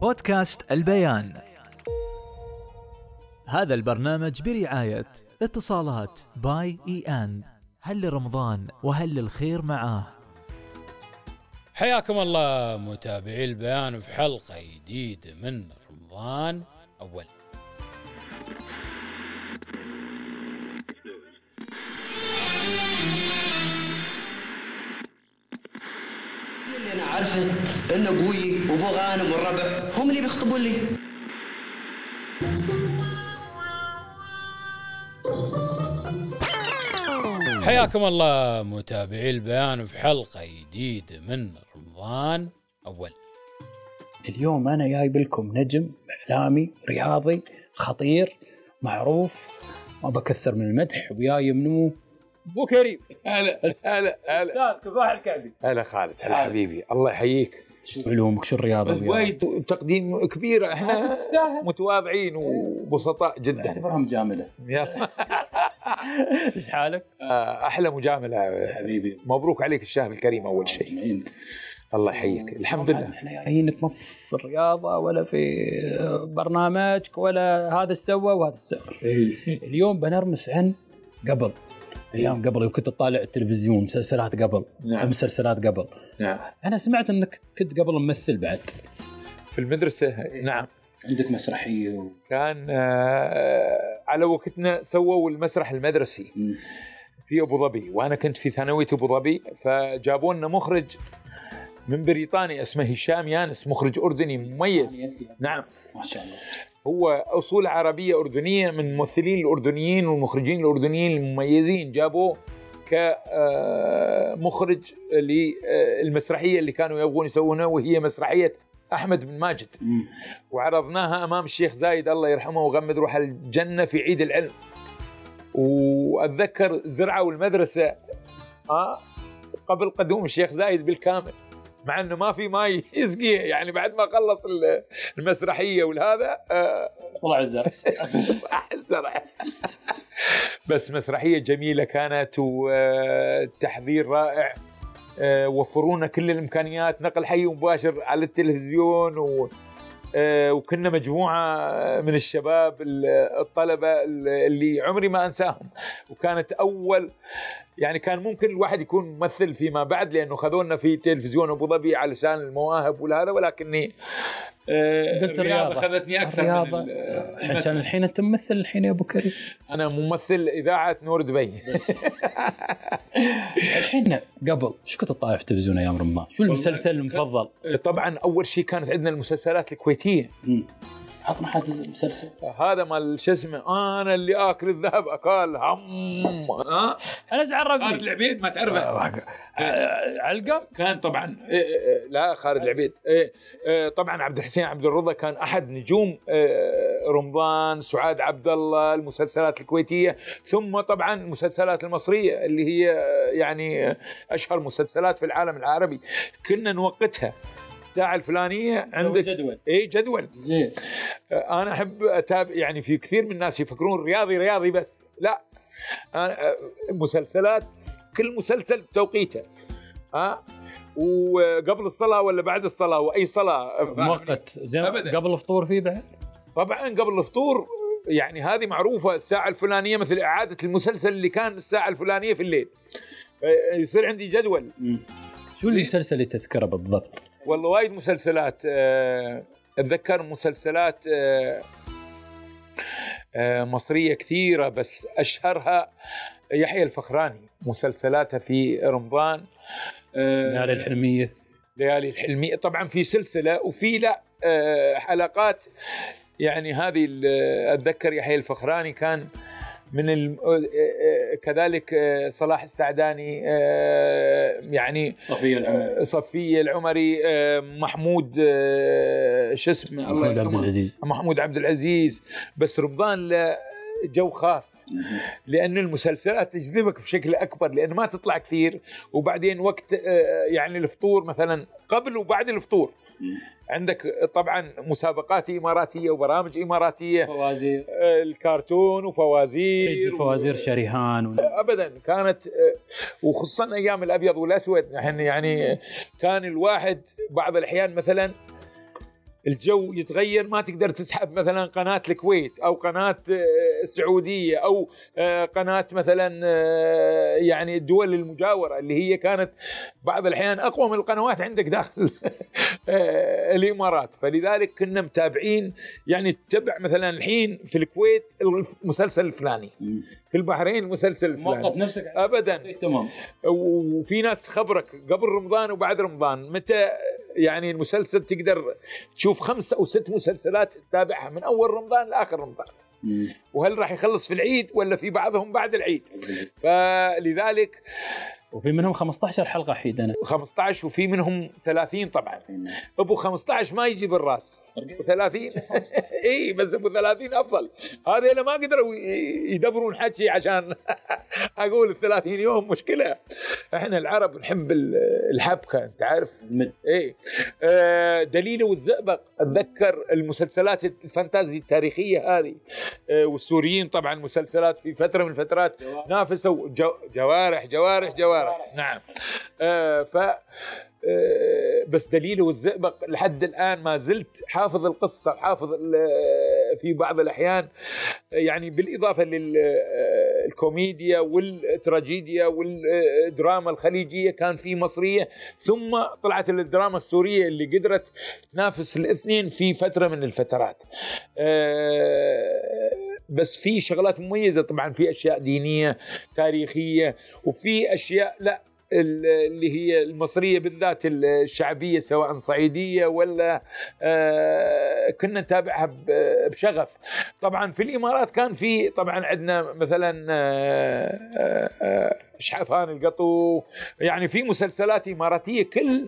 بودكاست البيان. هذا البرنامج برعاية اتصالات by e and هل لرمضان وهل للخير معاه؟ حياكم الله متابعي البيان في حلقة جديدة من رمضان أول. اللي أنا عارفه إن أبوي وابو غانم والربع. هم اللي بيخطبون لي. حياكم الله متابعي البيان في حلقة جديدة من رمضان أول. اليوم أنا جايب لكم نجم إعلامي رياضي خطير معروف ما بكثر من المدح وياي منو؟ أبو كريم. هلا هلا هلا. أستاذ كفاح الكعبي هلا خالد هلا. حبيبي الله يحييك. شو علومك شو الرياضة؟ وايد تقديم كبير. إحنا متواضعين وبسطاء جدا. اعتبرها مجامله يلا. إيش حالك؟ آه، أحلى مجاملة. حبيبي. مبروك عليك الشهر الكريم أول شيء. الله يحييك. الحمد لله. إحنا جايينك ما في الرياضة ولا في برنامجك ولا هذا سوى وهذا سوى اليوم بنرمس عن قبل. أيام قبل يوم كنت تطالع التلفزيون مسلسلات قبل نعم. مسلسلات قبل. نعم. أنا سمعت إنك كنت قبل ممثل بعد. في المدرسة نعم. عندك مسرحية و... كان آه، على وقتنا سووا المسرح المدرسي في أبو ظبي وأنا كنت في ثانوية أبو ظبي فجابوا لنا مخرج من بريطانيا اسمه هشام يانس مخرج أردني مميز. نعم. ما شاء الله. هو أصول عربية أردنية من الممثلين الأردنيين والمخرجين الأردنيين المميزين. جابوه كمخرج للمسرحيه اللي كانوا يبغون يسوونها وهي مسرحية أحمد بن ماجد. وعرضناها أمام الشيخ زايد الله يرحمه وغمد روح الجنة في عيد العلم. وأتذكر زرعوا المدرسة آه قبل قدوم الشيخ زايد بالكامل. مع إنه ما في ماي يسقيه يعني بعد ما خلص ال- المسرحية والهذا آه طلع الزرع. الزرع. بس مسرحية جميلة كانت وتحضير رائع آه، وفرونا كل الإمكانيات. نقل حي مباشر على التلفزيون و وكنا مجموعة من الشباب ال- الطلبة اللي عمري ما أنساهم. وكانت أول يعني كان ممكن الواحد يكون ممثل فيما بعد لأنه خذونا في تلفزيون أبو ظبي علشان المواهب والهذا ولكني آه، قلت الرياضة خذتني أكثر الرياضة من ال- عشان. الحين أنت ممثل الحين يا أبو كريم أنا ممثل إذاعة نور دبي الحين قبل شو كنت تطالع في التلفزيون أيام رمضان؟ شو المسلسل المفضل؟ طبعا أول شيء كانت عندنا المسلسلات الكويتية عطنا حد مسلسل هذا مال شو اسمه؟ أنا اللي آكل الذهب أكل هم. ها؟ أنا إيش خالد؟ العبيد ما تعرفه. علقة؟ كان طبعا. إيه، إيه، لا خالد العبيد. إيه، إيه، طبعا عبد الحسين عبد الرضا كان أحد نجوم إيه، رمضان سعاد عبد الله المسلسلات الكويتية ثم طبعا المسلسلات المصرية اللي هي آه، يعني أشهر مسلسلات في العالم العربي. كنا نوقتها. الساعة الفلانية عندك. جدول. إي جدول. زين. أنا أحب أتابع يعني في كثير من الناس يفكرون رياضي رياضي بس. لا. أنا مسلسلات كل مسلسل بتوقيته. ها وقبل الصلاة ولا بعد الصلاة وأي صلاة. مؤقت. زين. قبل الفطور فيه بعد؟ طبعا قبل الفطور يعني هذه معروفة الساعة الفلانية مثل إعادة المسلسل اللي كان الساعة الفلانية في الليل. يصير عندي جدول. شو المسلسل اللي تذكره بالضبط؟ والله وايد مسلسلات آه، أتذكر مسلسلات آه، آه، مصرية كثيرة بس أشهرها يحيى الفخراني مسلسلاته في رمضان ليالي الحلمية. ليالي الحلمية. طبعا في سلسلة وفي لا حلقات. يعني هذه أتذكر يحيى الفخراني كان من الم... كذلك صلاح السعداني يعني صفيه آه، صفية العمري محمود شو اسمه؟ الله محمود عبد. العزيز. محمود عبد العزيز. بس رمضان له جو خاص لأن المسلسلات تجذبك بشكل أكبر لأن ما تطلع كثير وبعدين وقت يعني الفطور مثلا قبل وبعد الفطور. عندك طبعا مسابقات إماراتية وبرامج إماراتية. فوازير. آه، الكرتون وفوازير فوازير شريهان و... ابدا كانت آه، وخصوصا أيام الأبيض والاسود يعني يعني كان الواحد بعض الأحيان مثلا الجو يتغير ما تقدر تسحب مثلا قناة الكويت أو قناة آه، السعودية أو آه، قناة مثلا آه، يعني الدول المجاورة اللي هي كانت بعض الأحيان أقوى من القنوات عندك داخل آه، الإمارات. فلذلك كنا متابعين يعني تتبع مثلا الحين في الكويت المسلسل الفلاني. في البحرين المسلسل موقف الفلاني نفسك ابدا. تمام. وفي ناس تخبرك قبل رمضان وبعد رمضان. متى يعني المسلسل تقدر تشوف خمس أو ست مسلسلات تتابعها من أول رمضان لآخر رمضان؟ وهل راح يخلص في العيد ولا في بعضهم بعد العيد؟ فلذلك وفي منهم 15 حلقة حيد أنا. 15 وفي منهم 30 طبعا. أبو 15 ما يجي بالراس و30 إي بس أبو 30 أفضل. هذول ما قدروا يدبرون حكي عشان أقول ال 30 يوم مشكلة. إحنا العرب نحب ال- الحبكة أنت عارف؟ إي. آه، دليله والزئبق. أتذكر المسلسلات الفانتازي التاريخية هذه. آه، والسوريين طبعا مسلسلات في فترة من الفترات نافسوا جو- جوارح جوارح جوارح. نعم. آه، ف آه، بس دليله والزئبق لحد الآن ما زلت حافظ القصة حافظ في بعض الأحيان يعني بالإضافة للكوميديا والتراجيديا والدراما الخليجية كان في مصرية ثم طلعت الدراما السورية اللي قدرت تنافس الاثنين في فترة من الفترات. آه، بس في شغلات مميزة طبعا في أشياء دينية تاريخية وفي أشياء لا ال- اللي هي المصرية بالذات الشعبية سواء صعيدية ولا آه، كنا نتابعها بشغف. طبعا في الإمارات كان في طبعا عندنا مثلا آه، آه، شحفان القطو يعني في مسلسلات إماراتية كل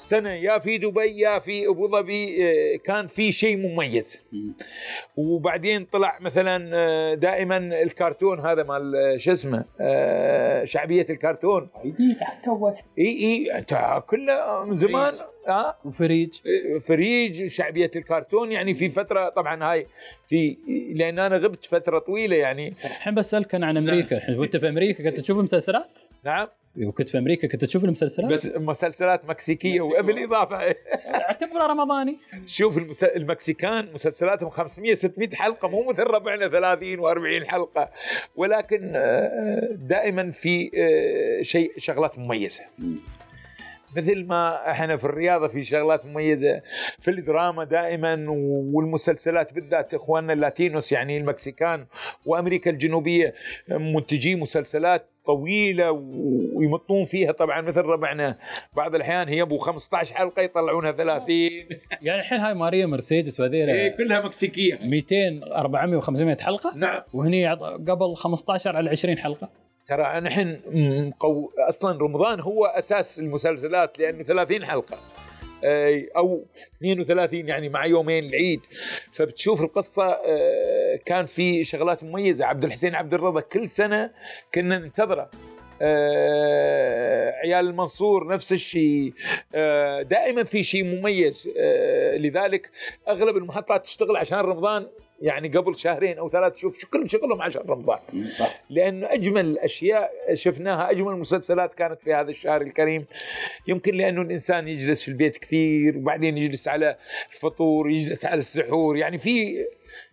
سنة يا في دبي يا في أبو ظبي آه، كان في شيء مميز. وبعدين طلع مثلا آه، دائما الكرتون هذا مال آه، شو اسمه شعبية الكرتون. جديد إي إي انت كله من زمان ها وفريج. فريج شعبية الكرتون. يعني في فترة طبعا هاي في لأن أنا غبت فترة طويلة يعني. الحين بسألك أنا عن أمريكا. الحين وأنت في أمريكا كنت تشوف مسلسلات؟ نعم. وكنت في أمريكا كنت تشوف المسلسلات؟ بس مسلسلات مكسيكية وبالاضافه اعتبره رمضاني. شوف المس... ال Mexican مسلسلاتهم 500 600 حلقة مو مثل ربعنا 30 و40 حلقة. ولكن آه، دائما في آه، شيء شغلات مميزة. مثل ما إحنا في الرياضة في شغلات مميزة في الدراما دائما والمسلسلات بالذات إخواننا اللاتينوس يعني المكسيكان وأمريكا الجنوبية منتجين مسلسلات طويلة ويمطون فيها طبعا مثل ربعنا. بعض الأحيان هي أبو 15 حلقة يطلعونها 30 يعني الحين هاي ماريا مرسيدس وهذيلا كلها مكسيكية. 200 400 و500 حلقة؟ نعم. وهني قبل 15 على 20 حلقة. ترى نحن مقو... أصلا رمضان هو أساس المسلسلات لأنه 30 حلقة. أو 32 يعني مع يومين العيد. فبتشوف القصة آه، كان في شغلات مميزة. عبد الحسين عبد الرضا كل سنة كنا ننتظره. آه، عيال المنصور نفس الشيء. آه، دائما في شيء مميز. آه، لذلك أغلب المحطات تشتغل عشان رمضان. يعني قبل شهرين أو ثلاث شوف شو- كل شغلهم عشان رمضان صح. لأنه أجمل الاشياء شفناها أجمل مسلسلات كانت في هذا الشهر الكريم. يمكن لأنه الإنسان يجلس في البيت كثير وبعدين يجلس على الفطور يجلس على السحور. يعني في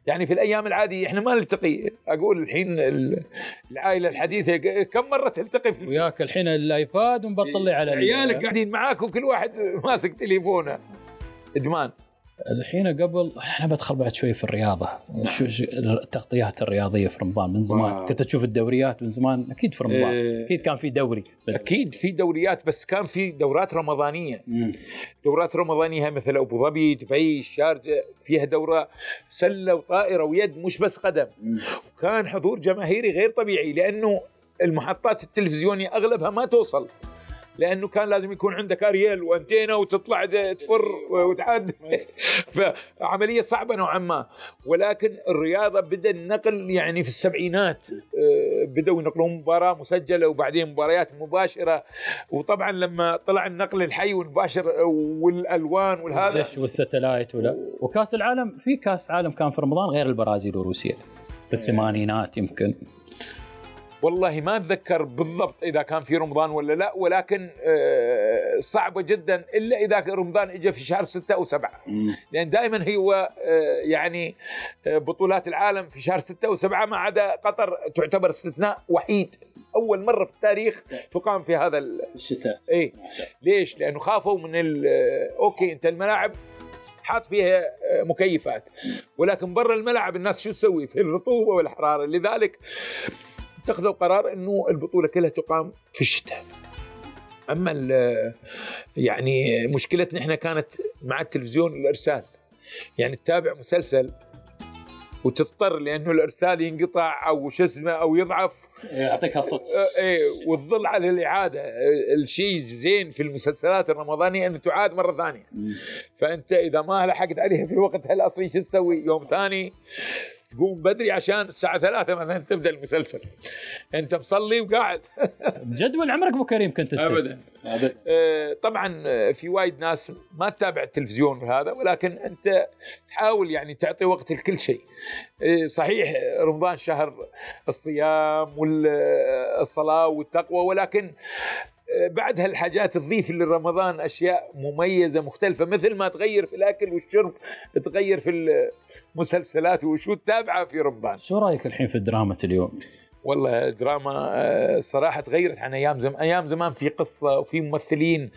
يعني في الأيام العادية إحنا ما نلتقي. أقول الحين ال- العائلة الحديثة كم مرة تلتقي في وياك الحين الآيباد ومبطل لي على ال- عيالك قاعدين معاك وكل واحد ماسك تليفونه. إدمان. الحين قبل أنا بدخل بعد شوي في الرياضة شو شو التغطيات الرياضية في رمضان من زمان واو. كنت تشوف الدوريات من زمان أكيد في رمضان إيه. أكيد كان في دوري أكيد في دوريات بس كان في دورات رمضانية مم. دورات رمضانية مثل أبو ظبي دبي الشارجه فيها دورة سلة وطائرة ويد مش بس قدم مم. وكان حضور جماهيري غير طبيعي لأنه المحطات التلفزيونية أغلبها ما توصل لأنه كان لازم يكون عندك aerial و antenna وتطلع تفر وتعد فعملية صعبة نوعا ما. ولكن الرياضة بدأ النقل يعني في السبعينات. آه، بدأوا ينقلون مباراة مسجلة وبعدين مباريات مباشرة. وطبعا لما طلع النقل الحي والمباشر والألوان والهذا. وال satellite ولا؟ وكأس العالم في كأس عالم كان في رمضان غير البرازيل وروسيا. في الثمانينات يمكن. والله ما أتذكر بالضبط إذا كان في رمضان ولا لا ولكن آه، صعبة جدا إلا إذا رمضان اجى في شهر ستة أو سبعة. لأن دائما هو آه، يعني آه، بطولات العالم في شهر ستة وسبعة ما عدا قطر تعتبر استثناء وحيد. أول مرة في التاريخ تقام في هذا ال- الشتاء. اي ليش؟ لأنه خافوا من أوكي أنت الملاعب حاط فيها مكيفات. ولكن برا الملعب الناس شو تسوي؟ في الرطوبة والحرارة. لذلك اتخذوا قرار إنه البطولة كلها تقام في الشتاء. أما ال- يعني مشكلتنا إحنا كانت مع التلفزيون الإرسال. يعني تتابع مسلسل وتضطر لأنه الإرسال ينقطع أو شو اسمه أو يضعف. يعطيك صوت آه، إيه وتظل على الإعادة. الشيء زين في المسلسلات الرمضانية ان تعاد مرة ثانية. فأنت إذا ما لحقت عليها في وقتها الأصلي شو تسوي؟ يوم ثاني تقوم بدري عشان الساعة ثلاثة مثلا تبدأ المسلسل. أنت مصلي وقاعد. جدول عمرك أبو كريم كنت ابدا. أبداً. آه، طبعا آه، في وايد ناس ما تتابع التلفزيون وهذا ولكن أنت تحاول يعني تعطي وقت لكل شيء. آه، صحيح رمضان شهر الصيام والصلاه والتقوى ولكن بعد هالحاجات تضيف لرمضان أشياء مميزة مختلفة مثل ما تغير في الأكل والشرب تغير في المسلسلات وشو تتابعه في رمضان. شو رأيك الحين في دراما اليوم؟ والله دراما آه، صراحة تغيرت عن أيام زمان أيام زمان في قصة وفي ممثلين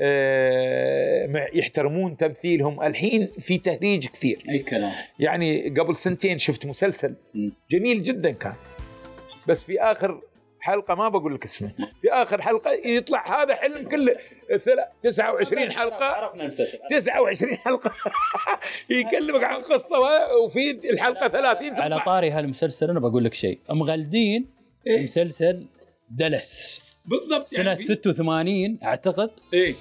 آه، مع- يحترمون تمثيلهم. الحين في تهريج كثير. أي كلام. يعني قبل سنتين شفت مسلسل. جميل جدا كان. بس في آخر حلقة ما بقول لك اسمه. في آخر حلقة يطلع هذا حلم كله. ثلا- 29 حلقة. عرفنا المسلسل 29 حلقة. يكلمك عن قصة وفي الحلقة 30 على. طاري هالمسلسل أنا بقول لك شيء. مغلدين إيه. مسلسل دلس. بالضبط سنة يعني في- 86 أعتقد. إيه.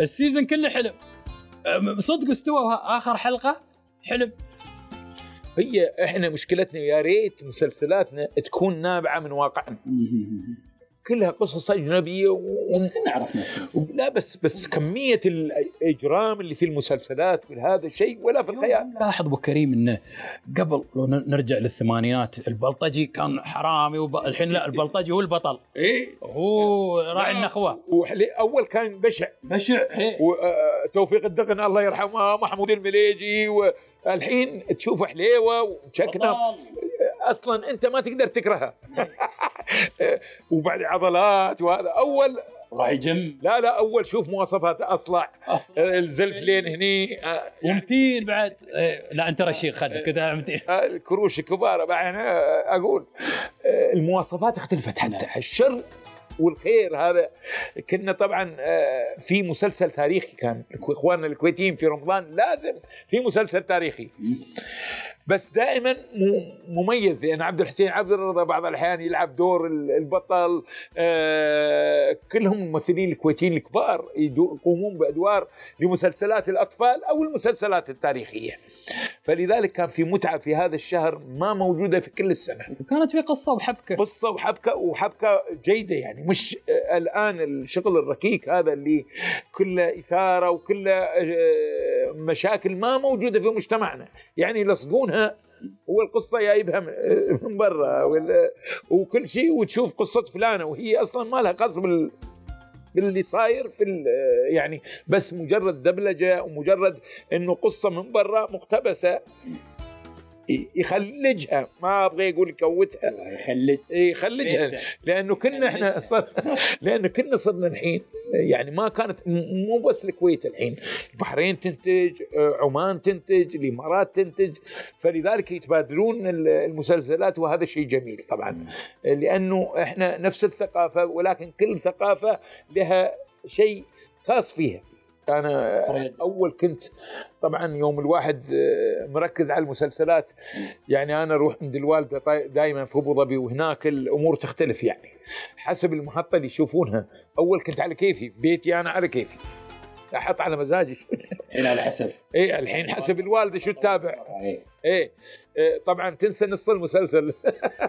السيزون كله حلو أم- صدق استوى آخر حلقة حلو هي إحنا مشكلتنا يا ريت مسلسلاتنا تكون نابعة من واقعنا. كلها قصص أجنبية و... بس كنا عرفنا و... لا بس بس كمية الإجرام اللي في المسلسلات وهذا شيء ولا في الخيال لاحظ أبو كريم إنه قبل لو نرجع للثمانينات البلطجي كان حرامي وب... الحين لا البلطجي هو البطل. إيه. هو راعي النخوة. وحلي أول كان بشع. بشع وتوفيق الدقن الله يرحمه محمود المليجي والحين تشوف حليوة وشكنا أصلا أنت ما تقدر تكرهها. وبعد عضلات وهذا. أول راح يجم؟ لا لا أول شوف مواصفات أصلع. الزلف لين هني آه، ومتين بعد. إيه، لا أنت رشيق خلك كذا متين. آه، الكروش الكبار بقى أنا أقول. آه، المواصفات اختلفت حتى. الشر والخير هذا. كنا طبعا آه، في مسلسل تاريخي كان إخواننا الكويتيين في رمضان لازم في مسلسل تاريخي. بس دائما مميز لأن عبد الحسين عبد الرضا بعض الأحيان يلعب دور ال- البطل آه، كلهم الممثلين الكويتيين الكبار يقومون بأدوار لمسلسلات الأطفال أو المسلسلات التاريخية. فلذلك كان في متعة في هذا الشهر ما موجودة في كل السنة. وكانت في قصة وحبكه قصة وحبكة وحبكة جيدة يعني. مش آه، الآن الشغل الركيك هذا اللي كله إثارة وكله آه، مشاكل ما موجودة في مجتمعنا. يعني يلصقونها هو القصة جايبها من- من برا وكل شيء وتشوف قصة فلانة وهي أصلا ما لها قصد بال باللي صاير في يعني بس مجرد دبلجة ومجرد إنه قصة من برا مقتبسة. يخلجها. ما أبغى يقول يكوتها يخلج يخلجها لأنه كنا إحنا صر لأنه كنا صرنا الحين يعني ما كانت مو بس الكويت الحين. البحرين تنتج عمان تنتج الإمارات تنتج. فلذلك يتبادلون ال- المسلسلات وهذا شيء جميل طبعا. لأنه إحنا نفس الثقافة ولكن كل ثقافة لها شيء خاص فيها. أنا أول كنت طبعا يوم الواحد آه، مركز على المسلسلات يعني أنا أروح عند الوالده دائما في أبو ظبي وهناك الأمور تختلف يعني حسب المحطة اللي يشوفونها. أول كنت على كيفي بيتي أنا على كيفي. أحط على مزاجي. هنا على حسب إيه الحين حسب الوالده شو تتابع. إيه. إيه، طبعا تنسى نص المسلسل.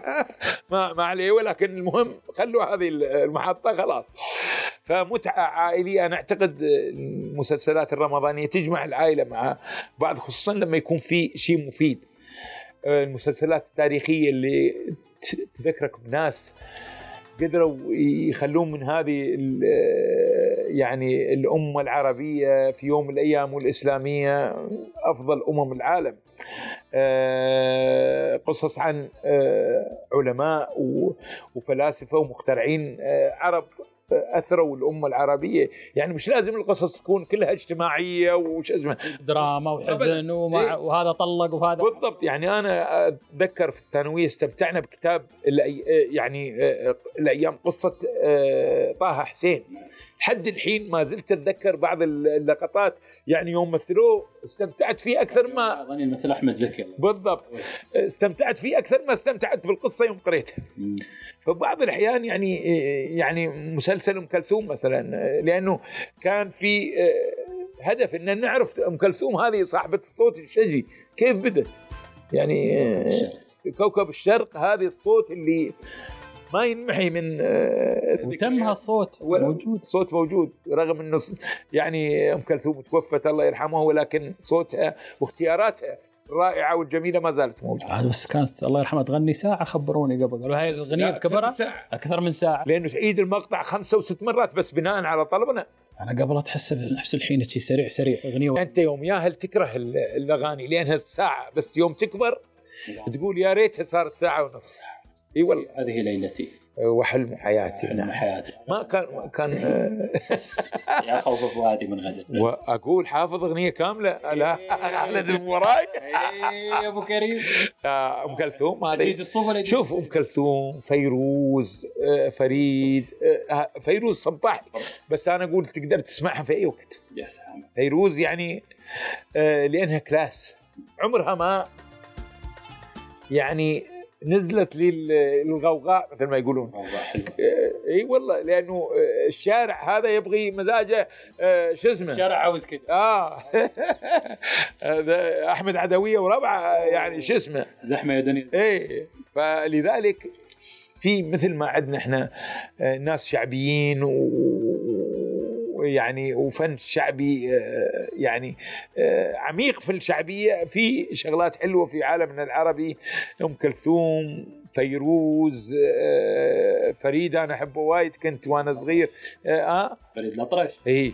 ما ما عليه ولكن المهم خلوا هذه المحطة خلاص. فمتعة عائلية. أنا أعتقد المسلسلات الرمضانية تجمع العائلة مع بعض خصوصا لما يكون في شيء مفيد. آه، المسلسلات التاريخية اللي تذكرك بناس قدروا يخلون من هذه يعني الأمة العربية في يوم من الأيام والإسلامية أفضل أمم العالم. آه، قصص عن آه، علماء و- وفلاسفة ومخترعين آه، عرب أثروا الأمة العربية، يعني مش لازم القصص تكون كلها اجتماعية وش اسمه. دراما وحزن ومع إيه. وهذا طلق وهذا. بالضبط. يعني أنا أتذكر في الثانوية استمتعنا بكتاب الأي... يعني الأيام قصة طه حسين. لحد الحين ما زلت أتذكر بعض اللقطات. يعني يوم مثلوه استمتعت فيه أكثر ما اظني مثل أحمد زكي بالضبط. استمتعت فيه أكثر ما استمتعت بالقصة يوم قريتها. فبعض الأحيان يعني يعني مسلسل أم كلثوم مثلا لأنه كان في آه، هدف إن نعرف أم كلثوم هذه صاحبة الصوت الشجي. كيف بدت؟ يعني آه، كوكب الشرق هذه الصوت اللي ما ينمحي من آه، وتم هالصوت موجود. صوت موجود رغم إنه يعني أم كلثوم توفت الله يرحمها ولكن صوتها واختياراتها الرائعه والجميلة ما زالت موجودة. عاد بس كانت الله يرحمها تغني ساعة خبروني قبل. قالوا هاي الاغنيه لا، بكبرها. أكثر من ساعة. لأنه تعيد المقطع خمسة وست مرات بس بناء على طلبنا. أنا قبل تحس نفس الحين شي سريع سريع أغنية. أنت يوم ياهل تكره ال- الأغاني؟ لأنها ساعة بس يوم تكبر تقول يا ريتها صارت ساعة ونص. إي والله هذه ليلتي. وحلم حياتي. من حياتي. ما كان ما كان يا خوف فؤادي من غدر وأقول حافظ أغنية كاملة لا لازم وراي يا أبو كريم. آه، أم كلثوم هذه شوف أم كلثوم فيروز فريد فيروز صباح. بس أنا أقول تقدر تسمعها في أي وقت. يا سلام. فيروز يعني لأنها class. عمرها ما يعني نزلت للغوغاء مثل ما يقولون. إي والله لأنه آه، الشارع هذا يبغي مزاجه آه، شو اسمه؟ الشارع عاوز كذا آه. أحمد عدوية وربعه يعني شو اسمه؟ زحمة يا دنيا. إيه فلذلك في مثل ما عندنا إحنا آه، ناس شعبيين و- ويعني وفن شعبي آه، يعني آه، عميق في الشعبية. في شغلات حلوة في عالمنا العربي أم كلثوم فيروز آه، فريده أنا أحبه وايد كنت وأنا صغير. آه, آه. فريد الأطرش؟ إيه.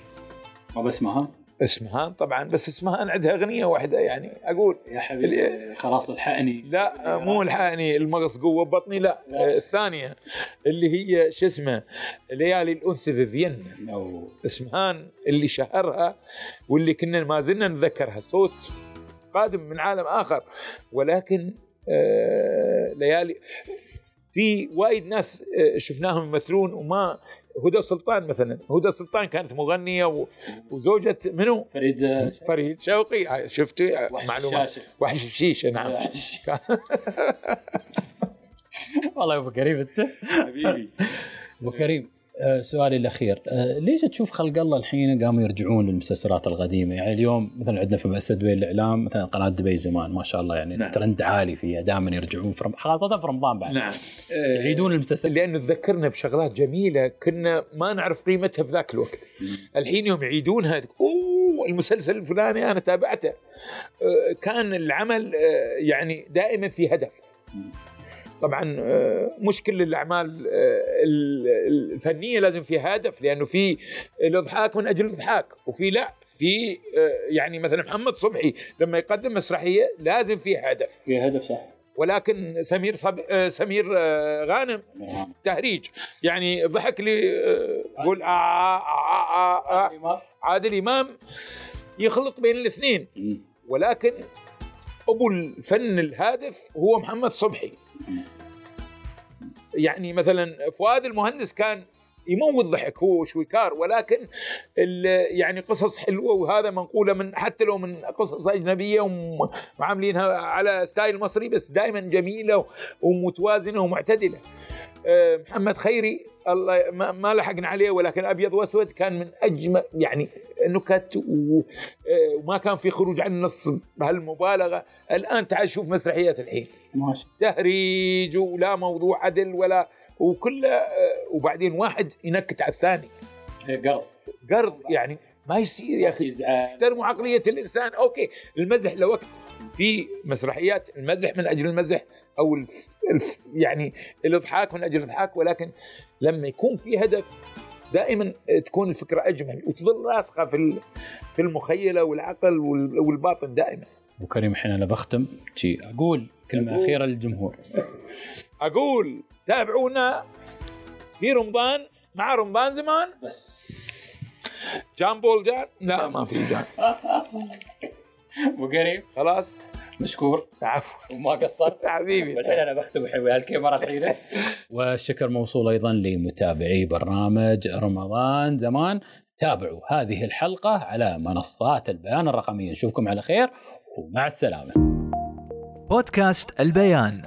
ما بسمعها. اسمهان طبعا بس اسمهان عندها أغنية واحدة يعني أقول. يا حبيبي خلاص الحقني. لا مو الحقني المغص جوه بطني لا, لا. آه، الثانية اللي هي شو اسمه ليالي الانس في فيينا. اسمهان اللي شهرها واللي كنا ما زلنا نتذكرها صوت قادم من عالم آخر. ولكن آه ليالي في وايد ناس آه شفناهم يمثلون وما هدى سلطان مثلا. هدى سلطان كانت مغنية و- وزوجة منو؟ فريد فريد شوقي. آه، شفتي آه، وحش الشاشة. وحش الشيشة نعم. والله يا أبو كريم أنت. حبيبي. أبو كريم. سؤالي الأخير. آه، ليش تشوف خلق الله الحين قاموا يرجعون للمسلسلات القديمة؟ يعني اليوم مثلا عندنا في مؤسسه دبي الإعلام مثلا قناة دبي زمان ما شاء الله يعني نعم. ترند عالي فيها دائما يرجعون في رم- خاصه في رمضان بعد. نعم. يعيدون المسلسل. لأنه تذكرنا بشغلات جميلة كنا ما نعرف قيمتها في ذاك الوقت. الحين يوم يعيدونها أوه المسلسل الفلاني أنا تابعته. آه، كان العمل آه، يعني دائما في هدف. طبعا آه، مش كل الأعمال آه، ال- الفنية لازم فيها هدف لأنه في الإضحاك من أجل الإضحاك وفي لا في آه، يعني مثلا محمد صبحي لما يقدم مسرحية لازم فيها هدف. في هدف صح. ولكن سمير صب... سمير غانم تهريج. يعني ضحك لي يقول آه آه آه آه آه. عادل إمام يخلط بين الاثنين. ولكن أبو الفن الهادف هو محمد صبحي. يعني مثلا فؤاد المهندس كان يموت ضحك هو وشويكار ولكن يعني قصص حلوة وهذا منقولة من حتى لو من قصص أجنبية وعاملينها على ستايل مصري بس دائما جميلة ومتوازنة ومعتدلة. آه، محمد خيري الله ما, لحقنا عليه ولكن أبيض وأسود كان من أجمل يعني نكت آه، وما كان في خروج عن النص بهالمبالغة، الآن تعال شوف مسرحيات الحين. ماشي تهريج ولا موضوع عدل ولا وكله آه، وبعدين واحد ينكت على الثاني. قرض. قرض يعني ما يصير يا أخي. احترموا عقلية الإنسان. أوكي المزح له وقت. في مسرحيات المزح من أجل المزح أو الف الف يعني الإضحاك من أجل الإضحاك ولكن لما يكون في هدف دائما تكون الفكرة أجمل. وتظل راسخة في ال- في المخيلة والعقل وال- والباطن دائما. أبو كريم الحين أنا بختم. شي أقول؟ كلمة أقول. أخيرة للجمهور. أقول تابعونا في رمضان مع رمضان زمان؟ بس. جان بول جان؟ لا ما في جان. كريم خلاص. مشكور. عفوا وما قصرت. حبيبي. والحين أنا بختم الحين هالكاميرا الحين والشكر موصول أيضا لمتابعي برنامج رمضان زمان. تابعوا هذه الحلقة على منصات البيان الرقمية. نشوفكم على خير ومع السلامة. بودكاست البيان.